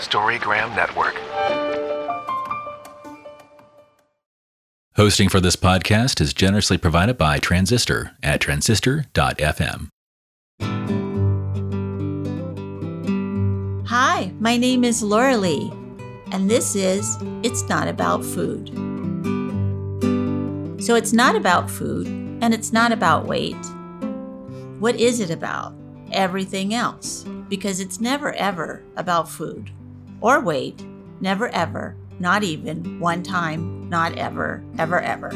Storygram Network. Hosting for this podcast is generously provided by Transistor at transistor.fm. Hi, my name is Laura Lee, and this is It's Not About Food. So, it's not about food, and it's not about weight. What is it about? Everything else, because it's never ever about food or weight, never ever, not even one time, not ever, ever, ever.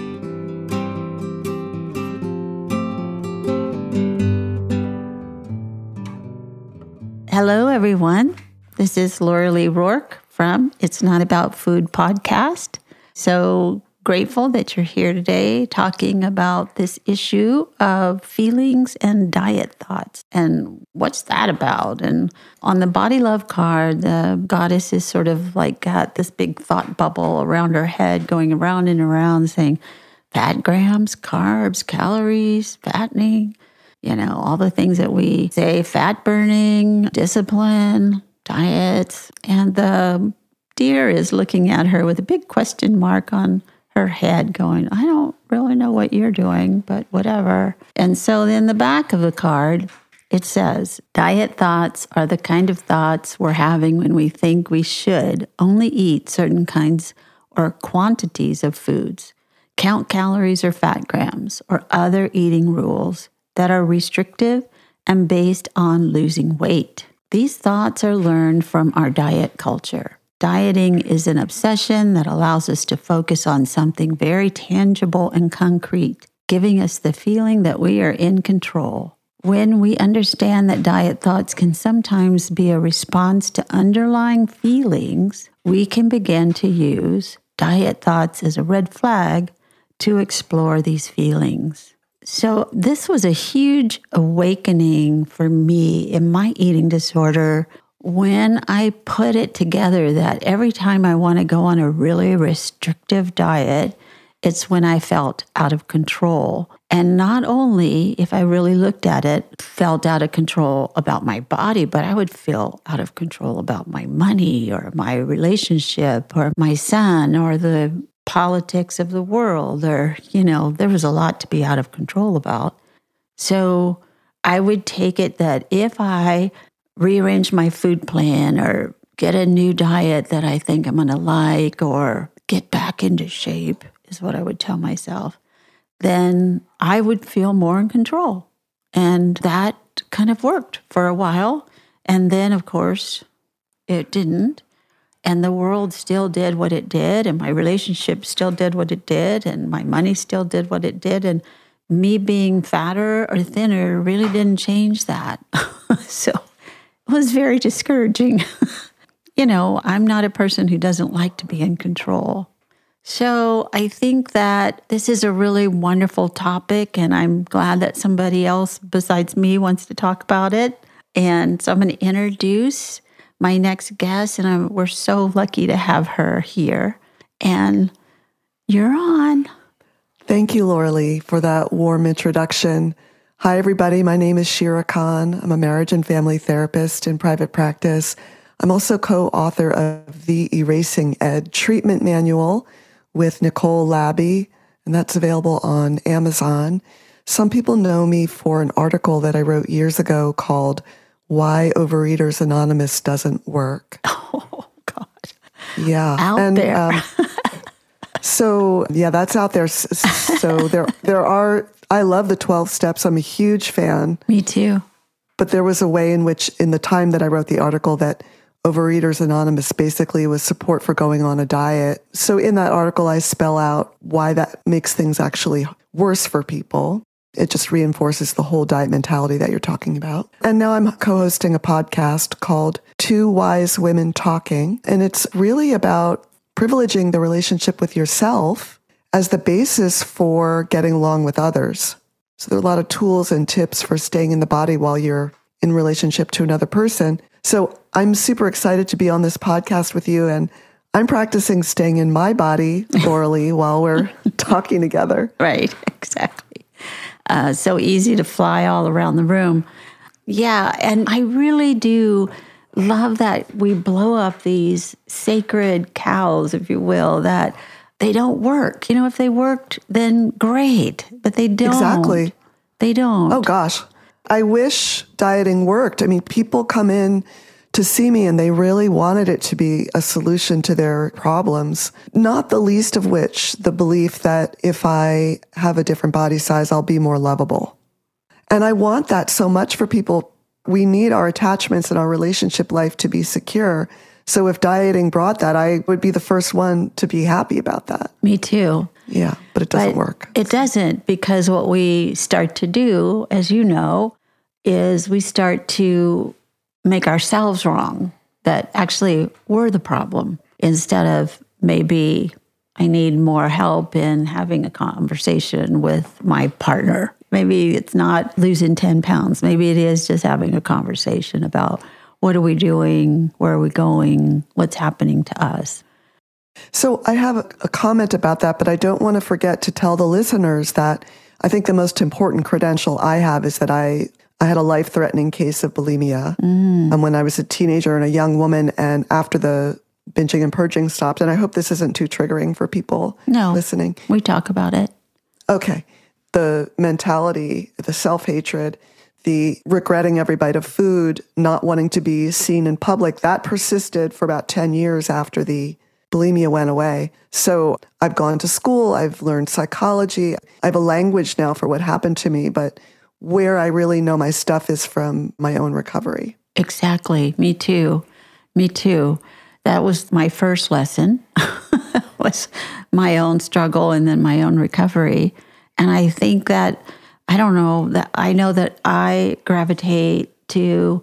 Hello, everyone. This is Laura Lee Rourke from It's Not About Food podcast. So grateful that you're here today talking about this issue of feelings and diet thoughts and what's that about. And on the body love card, the goddess is sort of like got this big thought bubble around her head going around and around saying fat grams, carbs, calories, fattening, you know, all the things that we say fat burning, discipline, diets. And the deer is looking at her with a big question mark on her head going, I don't really know what you're doing, but whatever. And so in the back of the card, it says, Diet thoughts are the kind of thoughts we're having when we think we should only eat certain kinds or quantities of foods, count calories or fat grams, or other eating rules that are restrictive and based on losing weight. These thoughts are learned from our diet culture. Dieting is an obsession that allows us to focus on something very tangible and concrete, giving us the feeling that we are in control. When we understand that diet thoughts can sometimes be a response to underlying feelings, we can begin to use diet thoughts as a red flag to explore these feelings. So, this was a huge awakening for me in my eating disorder when I put it together that every time I want to go on a really restrictive diet, it's when I felt out of control. And not only, if I really looked at it, felt out of control about my body, but I would feel out of control about my money or my relationship or my son or the politics of the world. Or, you know, there was a lot to be out of control about. So I would take it that if I rearrange my food plan or get a new diet that I think I'm going to like or get back into shape, is what I would tell myself, then I would feel more in control. And that kind of worked for a while. And then, of course, it didn't. And the world still did what it did, and my relationship still did what it did, and my money still did what it did. And me being fatter or thinner really didn't change that. so was very discouraging. you know, I'm not a person who doesn't like to be in control. So I think that this is a really wonderful topic, and I'm glad that somebody else besides me wants to talk about it. And so I'm going to introduce my next guest, and I'm, we're so lucky to have her here. And you're on. Thank you, Laura Lee, for that warm introduction. Hi, everybody. My name is Shira Kahn. I'm a marriage and family therapist in private practice. I'm also co author of the Erasing Ed Treatment Manual with Nicole Labby, and that's available on Amazon. Some people know me for an article that I wrote years ago called Why Overeaters Anonymous Doesn't Work. Oh, God. Yeah. Out and, there. Um, so, yeah, that's out there. So, there, there are I love the 12 steps. I'm a huge fan. Me too. But there was a way in which, in the time that I wrote the article, that Overeaters Anonymous basically was support for going on a diet. So in that article, I spell out why that makes things actually worse for people. It just reinforces the whole diet mentality that you're talking about. And now I'm co hosting a podcast called Two Wise Women Talking. And it's really about privileging the relationship with yourself as the basis for getting along with others. So there are a lot of tools and tips for staying in the body while you're in relationship to another person. So I'm super excited to be on this podcast with you and I'm practicing staying in my body orally while we're talking together. Right, exactly. Uh, so easy to fly all around the room. Yeah, and I really do love that we blow up these sacred cows, if you will, that they don't work. You know, if they worked, then great, but they don't. Exactly. They don't. Oh gosh. I wish dieting worked. I mean, people come in to see me and they really wanted it to be a solution to their problems, not the least of which the belief that if I have a different body size, I'll be more lovable. And I want that so much for people. We need our attachments and our relationship life to be secure. So if dieting brought that, I would be the first one to be happy about that. Me too. Yeah, but it doesn't But work. It doesn't because what we start to do, as you know, is we start to make ourselves wrong, that actually we're the problem instead of maybe I need more help in having a conversation with my partner. Maybe it's not losing 10 pounds. Maybe it is just having a conversation about what are we doing? Where are we going? What's happening to us? So I have a, a comment about that, but I don't want to forget to tell the listeners that I think the most important credential I have is that I I had a life threatening case of bulimia mm. and when I was a teenager and a young woman, and after the binging and purging stopped. And I hope this isn't too triggering for people No. listening. We talk about it. Okay. The mentality, the self hatred, the regretting every bite of food, not wanting to be seen in public, that persisted for about 10 years after the bulimia went away. So I've gone to school, I've learned psychology, I have a language now for what happened to me, but where I really know my stuff is from my own recovery. Exactly. Me too. Me too. That was my first lesson. was my own struggle and then my own recovery. And I think that I don't know that I know that I gravitate to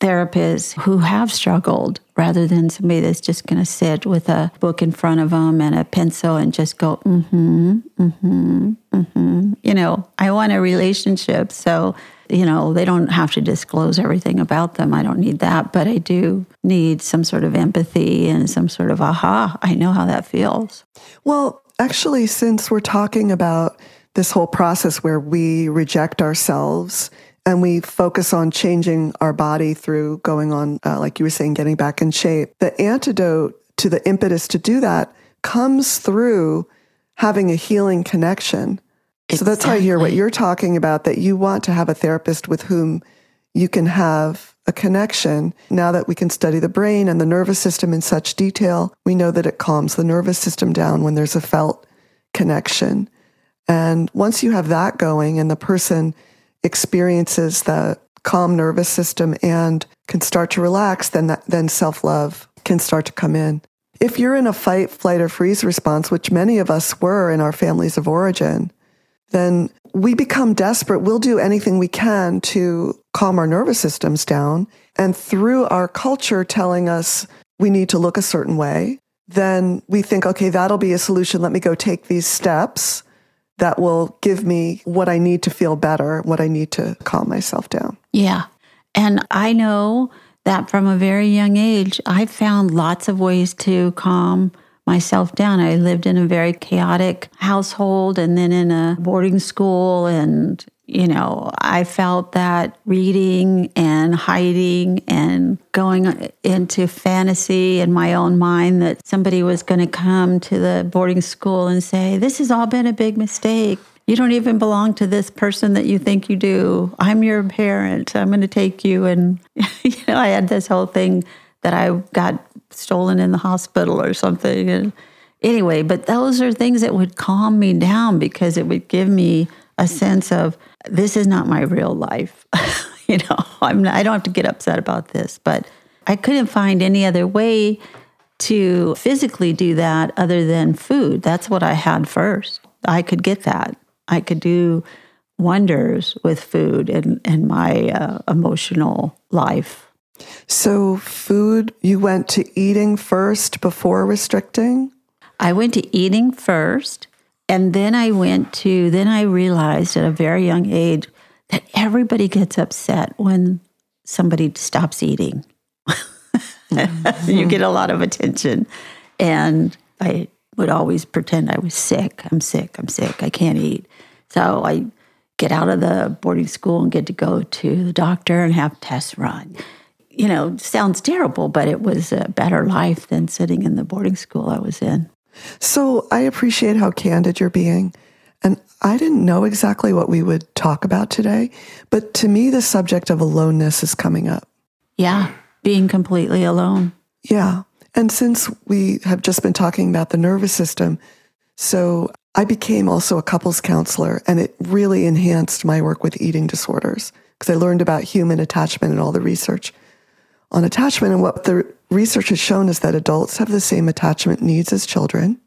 therapists who have struggled rather than somebody that's just going to sit with a book in front of them and a pencil and just go, mm-hmm, mm-hmm, mm-hmm. You know, I want a relationship. So, you know, they don't have to disclose everything about them. I don't need that. But I do need some sort of empathy and some sort of, aha, I know how that feels. Well, actually, since we're talking about this whole process where we reject ourselves and we focus on changing our body through going on, uh, like you were saying, getting back in shape, the antidote to the impetus to do that comes through having a healing connection. So that's how I hear what you're talking about that you want to have a therapist with whom you can have a connection. Now that we can study the brain and the nervous system in such detail, we know that it calms the nervous system down when there's a felt connection. And once you have that going and the person experiences the calm nervous system and can start to relax, then that, then self-love can start to come in. If you're in a fight, flight, or freeze response, which many of us were in our families of origin, then we become desperate. We'll do anything we can to calm our nervous systems down. And through our culture telling us we need to look a certain way, then we think, okay, that'll be a solution. Let me go take these steps that will give me what I need to feel better, what I need to calm myself down. Yeah. And I know that from a very young age, I found lots of ways to calm myself down. I lived in a very chaotic household and then in a boarding school. And, you know, I felt that reading and hiding and going into fantasy in my own mind that somebody was going to come to the boarding school and say, This has all been a big mistake. You don't even belong to this person that you think you do. I'm your parent. I'm going to take you. And, you know, I had this whole thing that I got stolen in the hospital or something. And anyway, but those are things that would calm me down because it would give me a sense of this is not my real life. you know, I'm not, I don't have to get upset about this, but I couldn't find any other way to physically do that other than food. That's what I had first. I could get that. I could do wonders with food and, in my uh, emotional life. So, food, you went to eating first before restricting? I went to eating first, and then I went to, then I realized at a very young age that everybody gets upset when somebody stops eating. you get a lot of attention. And I would always pretend I was sick. I'm sick. I'm sick. I can't eat. So I get out of the boarding school and get to go to the doctor and have tests run. you know, sounds terrible, but it was a better life than sitting in the boarding school I was in. So I appreciate how candid you're being. And I didn't know exactly what we would talk about today, but to me, the subject of aloneness is coming up. Yeah, being completely alone. Yeah. And since we have just been talking about the nervous system, so I became also a couples counselor, and it really enhanced my work with eating disorders because I learned about human attachment and all the research on attachment. And what the research has shown is that adults have the same attachment needs as children.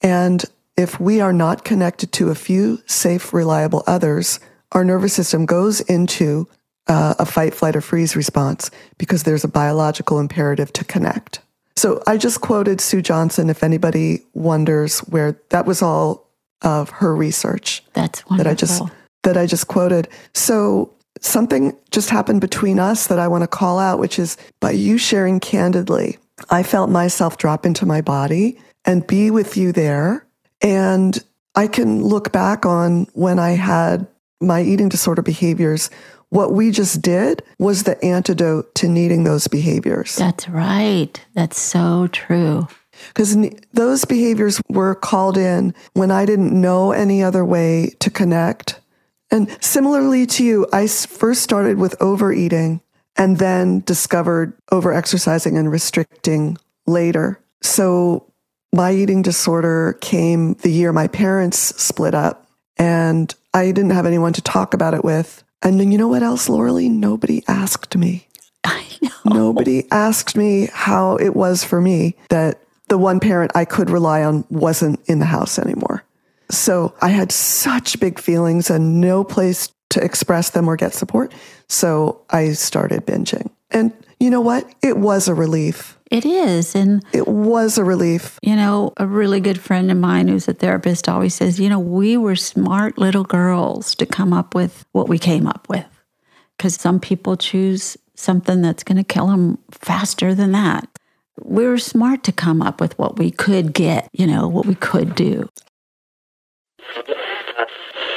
And if we are not connected to a few safe, reliable others, our nervous system goes into uh, a fight, flight, or freeze response because there's a biological imperative to connect. So I just quoted Sue Johnson. If anybody wonders where that was all of her research That's wonderful. that I just that I just quoted. So something just happened between us that I want to call out, which is by you sharing candidly, I felt myself drop into my body and be with you there. And I can look back on when I had my eating disorder behaviors. What we just did was the antidote to needing those behaviors. That's right. That's so true. Because those behaviors were called in when I didn't know any other way to connect. And similarly to you, I first started with overeating and then discovered overexercising and restricting later. So my eating disorder came the year my parents split up and I didn't have anyone to talk about it with. And then you know what else, Lauralee? Nobody asked me. I know. Nobody asked me how it was for me that the one parent I could rely on wasn't in the house anymore. So I had such big feelings and no place to express them or get support. So I started binging. And you know what? It was a relief. It is. And, It was a relief. you know, a really good friend of mine who's a therapist always says, you know, we were smart little girls to come up with what we came up with. Because some people choose something that's going to kill them faster than that. We were smart to come up with what we could get, you know, what we could do.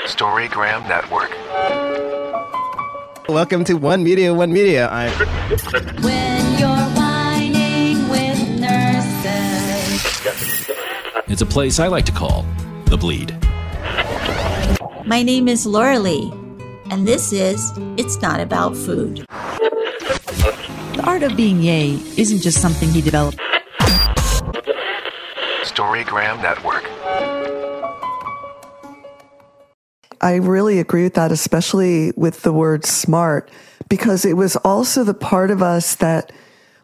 Storygram Network. Welcome to One Media, One Media. I'm When you're whining with nurses. It's a place I like to call The Bleed. My name is Laura Lee, and this is It's Not About Food. The art of being yay isn't just something he developed. Storygram Network. I really agree with that, especially with the word smart, because it was also the part of us that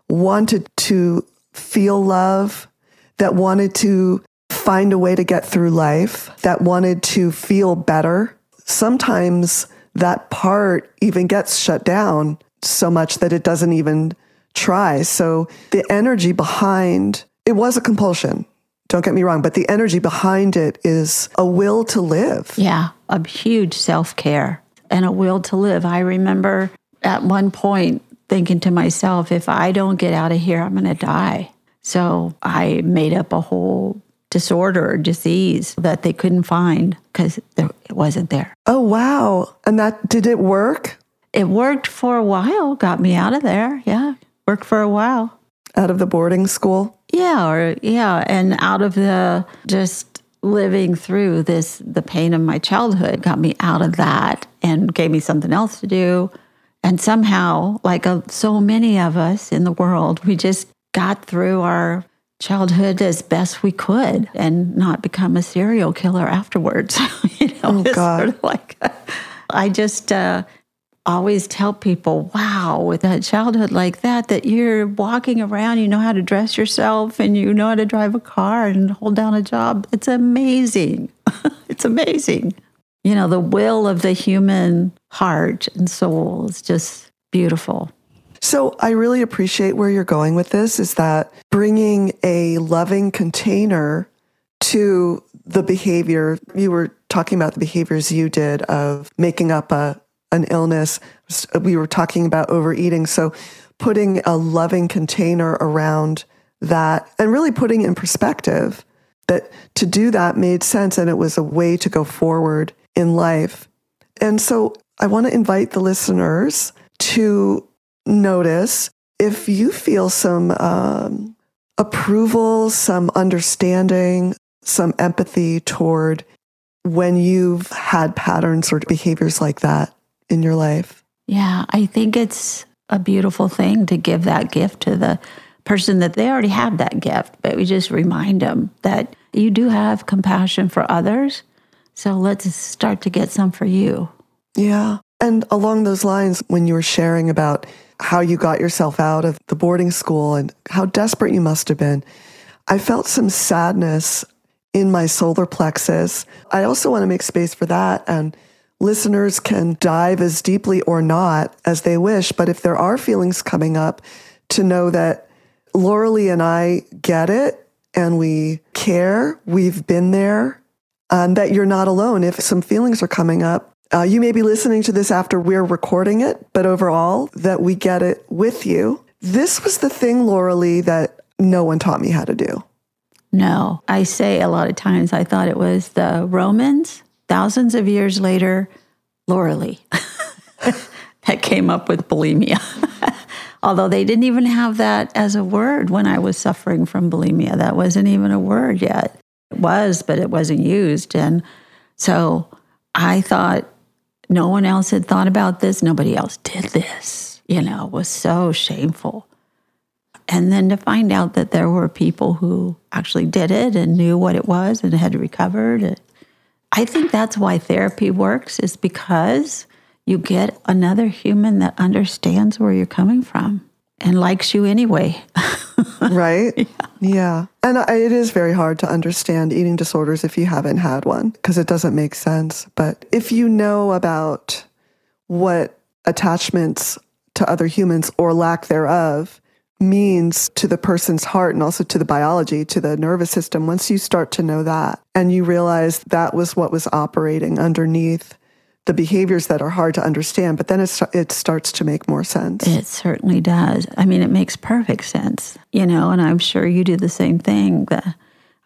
wanted to feel love, that wanted to find a way to get through life, that wanted to feel better. Sometimes that part even gets shut down so much that it doesn't even try. So the energy behind it was a compulsion. Don't get me wrong, but the energy behind it is a will to live. Yeah, a huge self care and a will to live. I remember at one point thinking to myself, if I don't get out of here, I'm going to die. So I made up a whole disorder or disease that they couldn't find because it wasn't there. Oh wow. And that did it work It worked for a while, got me out of there. Yeah, worked for a while. out of the boarding school? Yeah, or yeah, and out of the just living through this the pain of my childhood got me out of that and gave me something else to do. And somehow, like uh, so many of us in the world, we just got through our childhood as best we could and not become a serial killer afterwards. you know, Oh, it's God. sort of like I just uh, always tell people, wow, with a childhood like that, that you're walking around, you know how to dress yourself and you know how to drive a car and hold down a job. It's amazing. it's amazing. You know, the will of the human heart and soul is just beautiful. So I really appreciate where you're going with this is that bringing a loving container to the behavior you were talking about the behaviors you did of making up a an illness. We were talking about overeating. So putting a loving container around that and really putting in perspective that to do that made sense and it was a way to go forward in life. And so I want to invite the listeners to notice if you feel some um, approval, some understanding, some empathy toward when you've had patterns or behaviors like that in your life. Yeah, I think it's a beautiful thing to give that gift to the person that they already have that gift, but we just remind them that you do have compassion for others. So let's start to get some for you. Yeah. And along those lines, when you were sharing about how you got yourself out of the boarding school and how desperate you must have been, I felt some sadness in my solar plexus. I also want to make space for that. And listeners can dive as deeply or not as they wish. But if there are feelings coming up, to know that Lauralee and I get it and we care, we've been there, and that you're not alone. If some feelings are coming up, uh, you may be listening to this after we're recording it, but overall, that we get it with you. This was the thing, Lauralee, that no one taught me how to do. No, I say a lot of times I thought it was the Romans, thousands of years later, Lauralee, that came up with bulimia. Although they didn't even have that as a word when I was suffering from bulimia. That wasn't even a word yet. It was, but it wasn't used. And so I thought no one else had thought about this. Nobody else did this. You know, it was so shameful. And then to find out that there were people who actually did it and knew what it was and had recovered. I think that's why therapy works, is because you get another human that understands where you're coming from and likes you anyway. right? Yeah. yeah. And I, it is very hard to understand eating disorders if you haven't had one because it doesn't make sense. But if you know about what attachments to other humans or lack thereof means to the person's heart and also to the biology, to the nervous system, once you start to know that and you realize that was what was operating underneath the behaviors that are hard to understand, but then it, it starts to make more sense. It certainly does. I mean, it makes perfect sense, you know, and I'm sure you do the same thing. That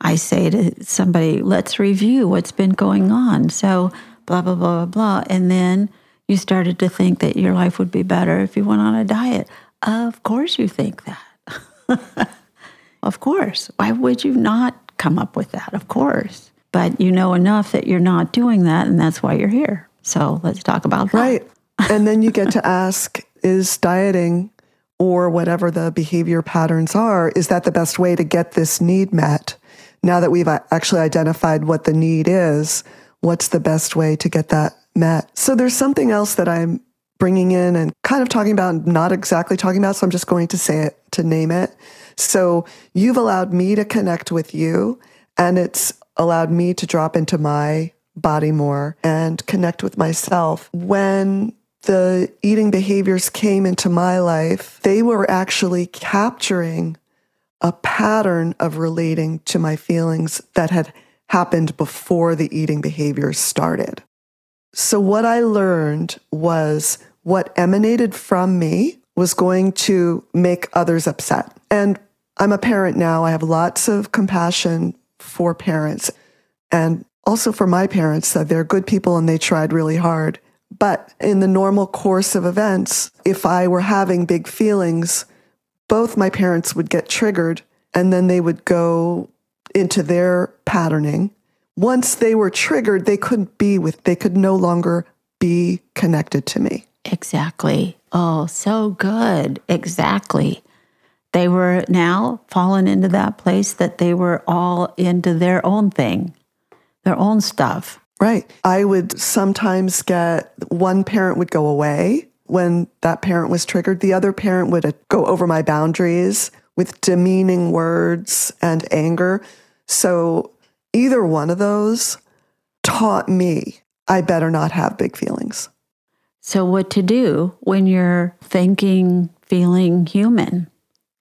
I say to somebody, let's review what's been going on. So, blah, blah, blah, blah, blah. And then you started to think that your life would be better if you went on a diet. Of course, you think that. of course. Why would you not come up with that? Of course. But you know enough that you're not doing that, and that's why you're here. So let's talk about that. Right. and then you get to ask is dieting or whatever the behavior patterns are, is that the best way to get this need met? Now that we've uh, actually identified what the need is, what's the best way to get that met? So there's something else that I'm bringing in and kind of talking about, not exactly talking about, so I'm just going to say it to name it. So you've allowed me to connect with you, and it's allowed me to drop into my body more and connect with myself. When the eating behaviors came into my life, they were actually capturing a pattern of relating to my feelings that had happened before the eating behaviors started. So, what I learned was what emanated from me was going to make others upset. And I'm a parent now. I have lots of compassion for parents and also for my parents that they're good people and they tried really hard. But in the normal course of events, if I were having big feelings, both my parents would get triggered and then they would go into their patterning. Once they were triggered, they couldn't be with, they could no longer be connected to me. Exactly. Oh, so good. Exactly. They were now fallen into that place that they were all into their own thing, their own stuff. Right. I would sometimes get one parent would go away when that parent was triggered. The other parent would uh, go over my boundaries with demeaning words and anger. So either one of those taught me I better not have big feelings. So, what to do when you're thinking, feeling human?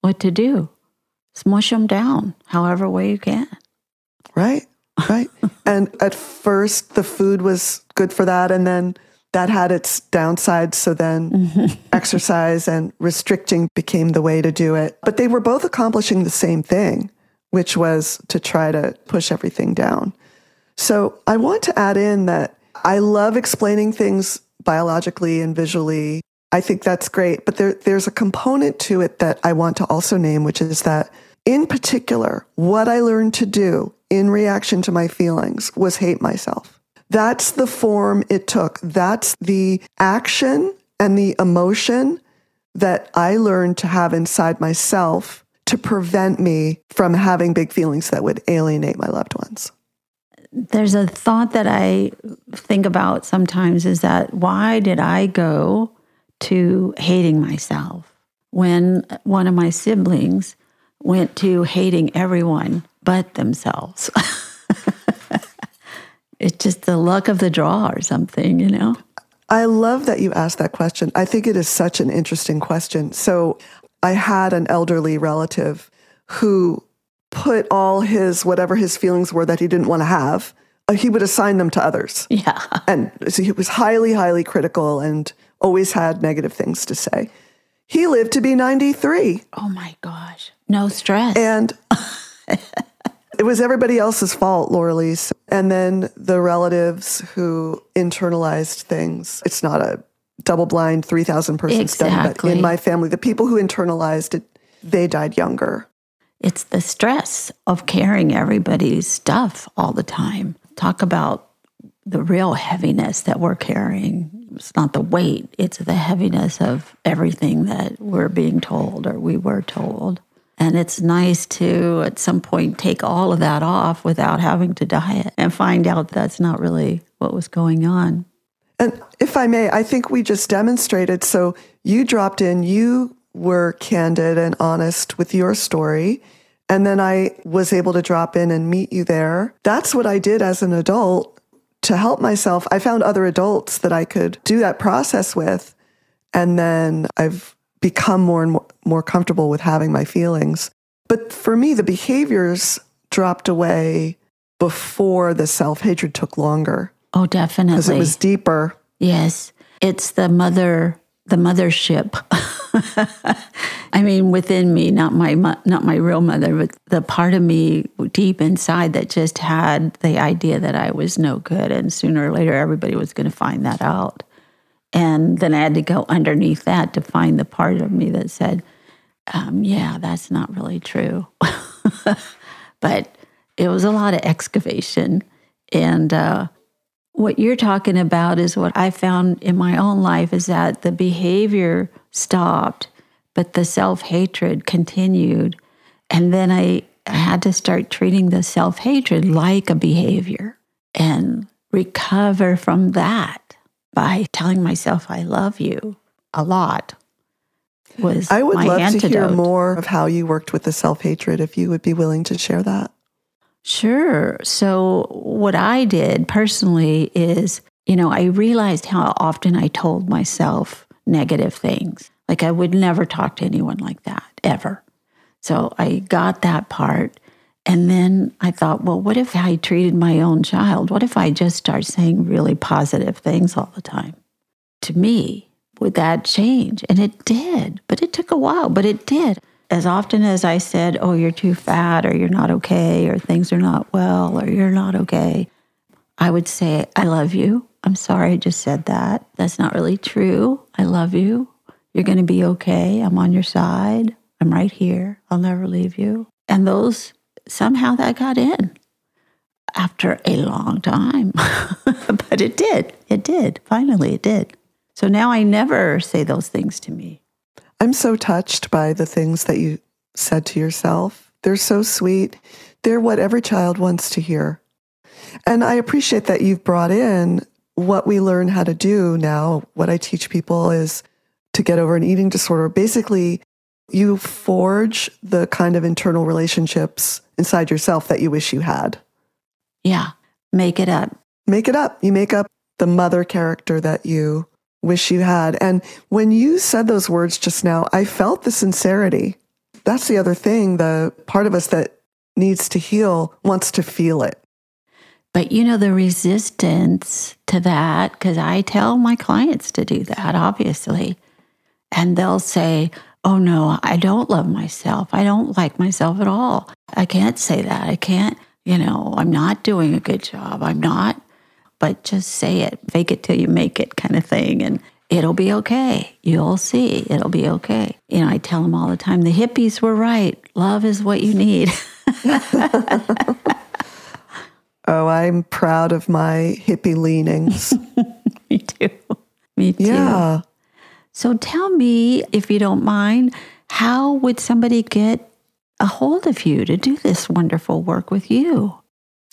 What to do? Smush them down however way you can. Right, right. and at first, the food was good for that. And then that had its downsides. So then exercise and restricting became the way to do it. But they were both accomplishing the same thing, which was to try to push everything down. So I want to add in that I love explaining things biologically and visually. I think that's great. But there, there's a component to it that I want to also name, which is that in particular, what I learned to do in reaction to my feelings was hate myself. That's the form it took. That's the action and the emotion that I learned to have inside myself to prevent me from having big feelings that would alienate my loved ones. There's a thought that I think about sometimes is that why did I go to hating myself when one of my siblings went to hating everyone but themselves? it's just the luck of the draw or something, you know? I love that you asked that question. I think it is such an interesting question. So, I had an elderly relative who put all his, whatever his feelings were that he didn't want to have, uh, he would assign them to others. Yeah. And so he was highly, highly critical and always had negative things to say. He lived to be 93. Oh my gosh. No stress. And it was everybody else's fault, Laura Lee's. And then the relatives who internalized things. It's not a double blind 3,000 person study, but Exactly. in my family, the people who internalized it, they died younger. It's the stress of carrying everybody's stuff all the time. Talk about the real heaviness that we're carrying. It's not the weight, it's the heaviness of everything that we're being told or we were told. And it's nice to, at some point, take all of that off without having to diet and find out that's not really what was going on. And if I may, I think we just demonstrated. So you dropped in, you were candid and honest with your story. And then I was able to drop in and meet you there. That's what I did as an adult to help myself. I found other adults that I could do that process with. And then I've become more and more, more comfortable with having my feelings. But for me, the behaviors dropped away before the self hatred took longer Oh, definitely. because it was deeper. Yes, it's the mother, the mothership. I mean, within me, not my not my real mother, but the part of me deep inside that just had the idea that I was no good, and sooner or later everybody was going to find that out. And then I had to go underneath that to find the part of me that said, um, "Yeah, that's not really true." but it was a lot of excavation, and. Uh, what you're talking about is what I found in my own life is that the behavior stopped, but the self hatred continued. And then I, had to start treating the self hatred like a behavior and recover from that by telling myself I love you a lot. Was I would love antidote. to hear more of how you worked with the self hatred if you would be willing to share that. Sure. So, what I did personally is, you know, I realized how often I told myself negative things. Like, I would never talk to anyone like that, ever. So, I got that part. And then I thought, well, what if I treated my own child? What if I just start saying really positive things all the time? To me, would that change? And it did, but it took a while, but it did as often as I said, Oh, you're too fat, or you're not okay, or things are not well, or you're not okay, I would say, I love you. I'm sorry I just said that. That's not really true. I love you. You're going to be okay. I'm on your side. I'm right here. I'll never leave you. And those, somehow that got in after a long time. but it did. It did. Finally, it did. So now I never say those things to me. I'm so touched by the things that you said to yourself. They're so sweet. They're what every child wants to hear. And I appreciate that you've brought in what we learn how to do now. What I teach people is to get over an eating disorder. Basically, you forge the kind of internal relationships inside yourself that you wish you had. Yeah, make it up. Make it up. You make up the mother character that you wish you had. And when you said those words just now, I felt the sincerity. That's the other thing. The part of us that needs to heal wants to feel it. But you know, the resistance to that, because I tell my clients to do that, obviously. And they'll say, Oh, no, I don't love myself. I don't like myself at all. I can't say that. I can't, you know, I'm not doing a good job. I'm not. But just say it, fake it till you make it kind of thing. And It'll be okay. You'll see. It'll be okay. You know, I tell them all the time the hippies were right. Love is what you need. Oh, I'm proud of my hippie leanings. Me too. Me too. yeah. So tell me, if you don't mind, how would somebody get a hold of you to do this wonderful work with you?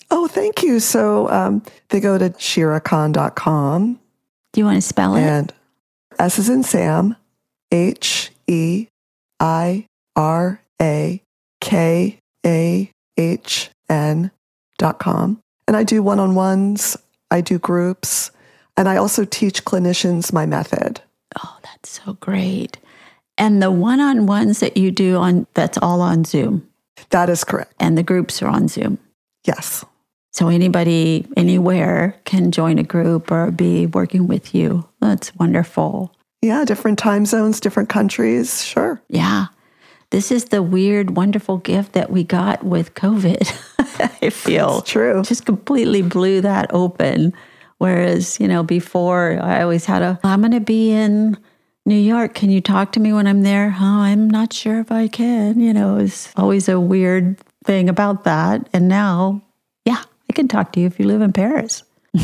Oh, thank you. So um, they go to shirakahn.com Do you want to spell it? and S is in Sam, H E I R A K A H N dot com. And I do one on ones, I do groups, and I also teach clinicians my method. Oh, that's so great. And the one on ones that you do on that's all on Zoom, That is correct. and the groups are on Zoom. Yes. So anybody anywhere can join a group or be working with you. That's wonderful. Yeah, different time zones, different countries. Sure. Yeah. This is the weird, wonderful gift that we got with COVID. I feel It's true. just completely blew that open. Whereas, you know, before I always had a, I'm going to be in New York. Can you talk to me when I'm there? Oh, I'm not sure if I can. You know, it's always a weird thing about that. And now, yeah, I can talk to you if you live in Paris.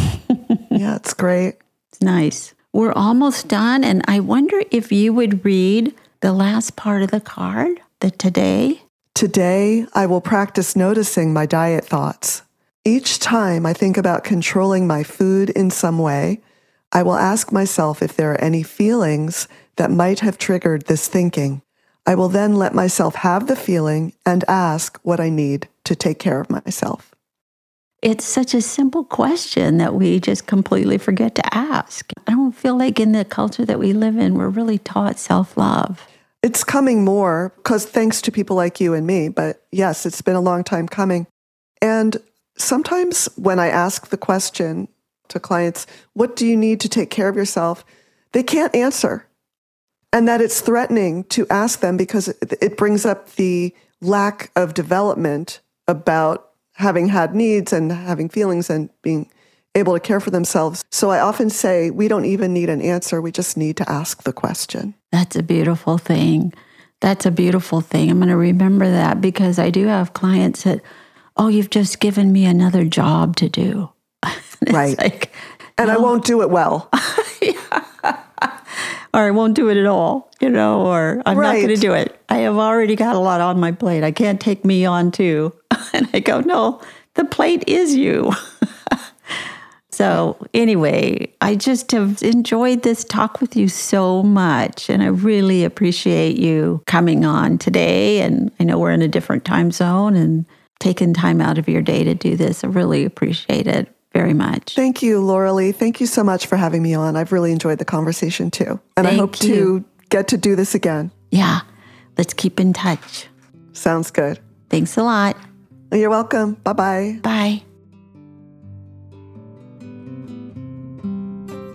Yeah, it's great. It's nice. We're almost done. And I wonder if you would read the last part of the card, the today. Today, I will practice noticing my diet thoughts. Each time I think about controlling my food in some way, I will ask myself if there are any feelings that might have triggered this thinking. I will then let myself have the feeling and ask what I need to take care of myself. It's such a simple question that we just completely forget to ask. Feel like in the culture that we live in, we're really taught self love. It's coming more because thanks to people like you and me, but yes, it's been a long time coming. And sometimes when I ask the question to clients, what do you need to take care of yourself? They can't answer. And that it's threatening to ask them because it brings up the lack of development about having had needs and having feelings and being able to care for themselves. So I often say, we don't even need an answer. We just need to ask the question. That's a beautiful thing. That's a beautiful thing. I'm going to remember that because I do have clients that, oh, you've just given me another job to do. Right. like, And I won't do it well. or I won't do it at all, you know, or I'm not going to do it. I have already got a lot on my plate. I can't take me on too. and I go, no, the plate is you. So, anyway, I just have enjoyed this talk with you so much. And I really appreciate you coming on today. And I know we're in a different time zone and taking time out of your day to do this. I really appreciate it very much. Thank you, Laura Lee. Thank you so much for having me on. I've really enjoyed the conversation too. And I hope you. to get to do this again. yeah, let's keep in touch. Sounds good. Thanks a lot. You're welcome. Bye bye. Bye.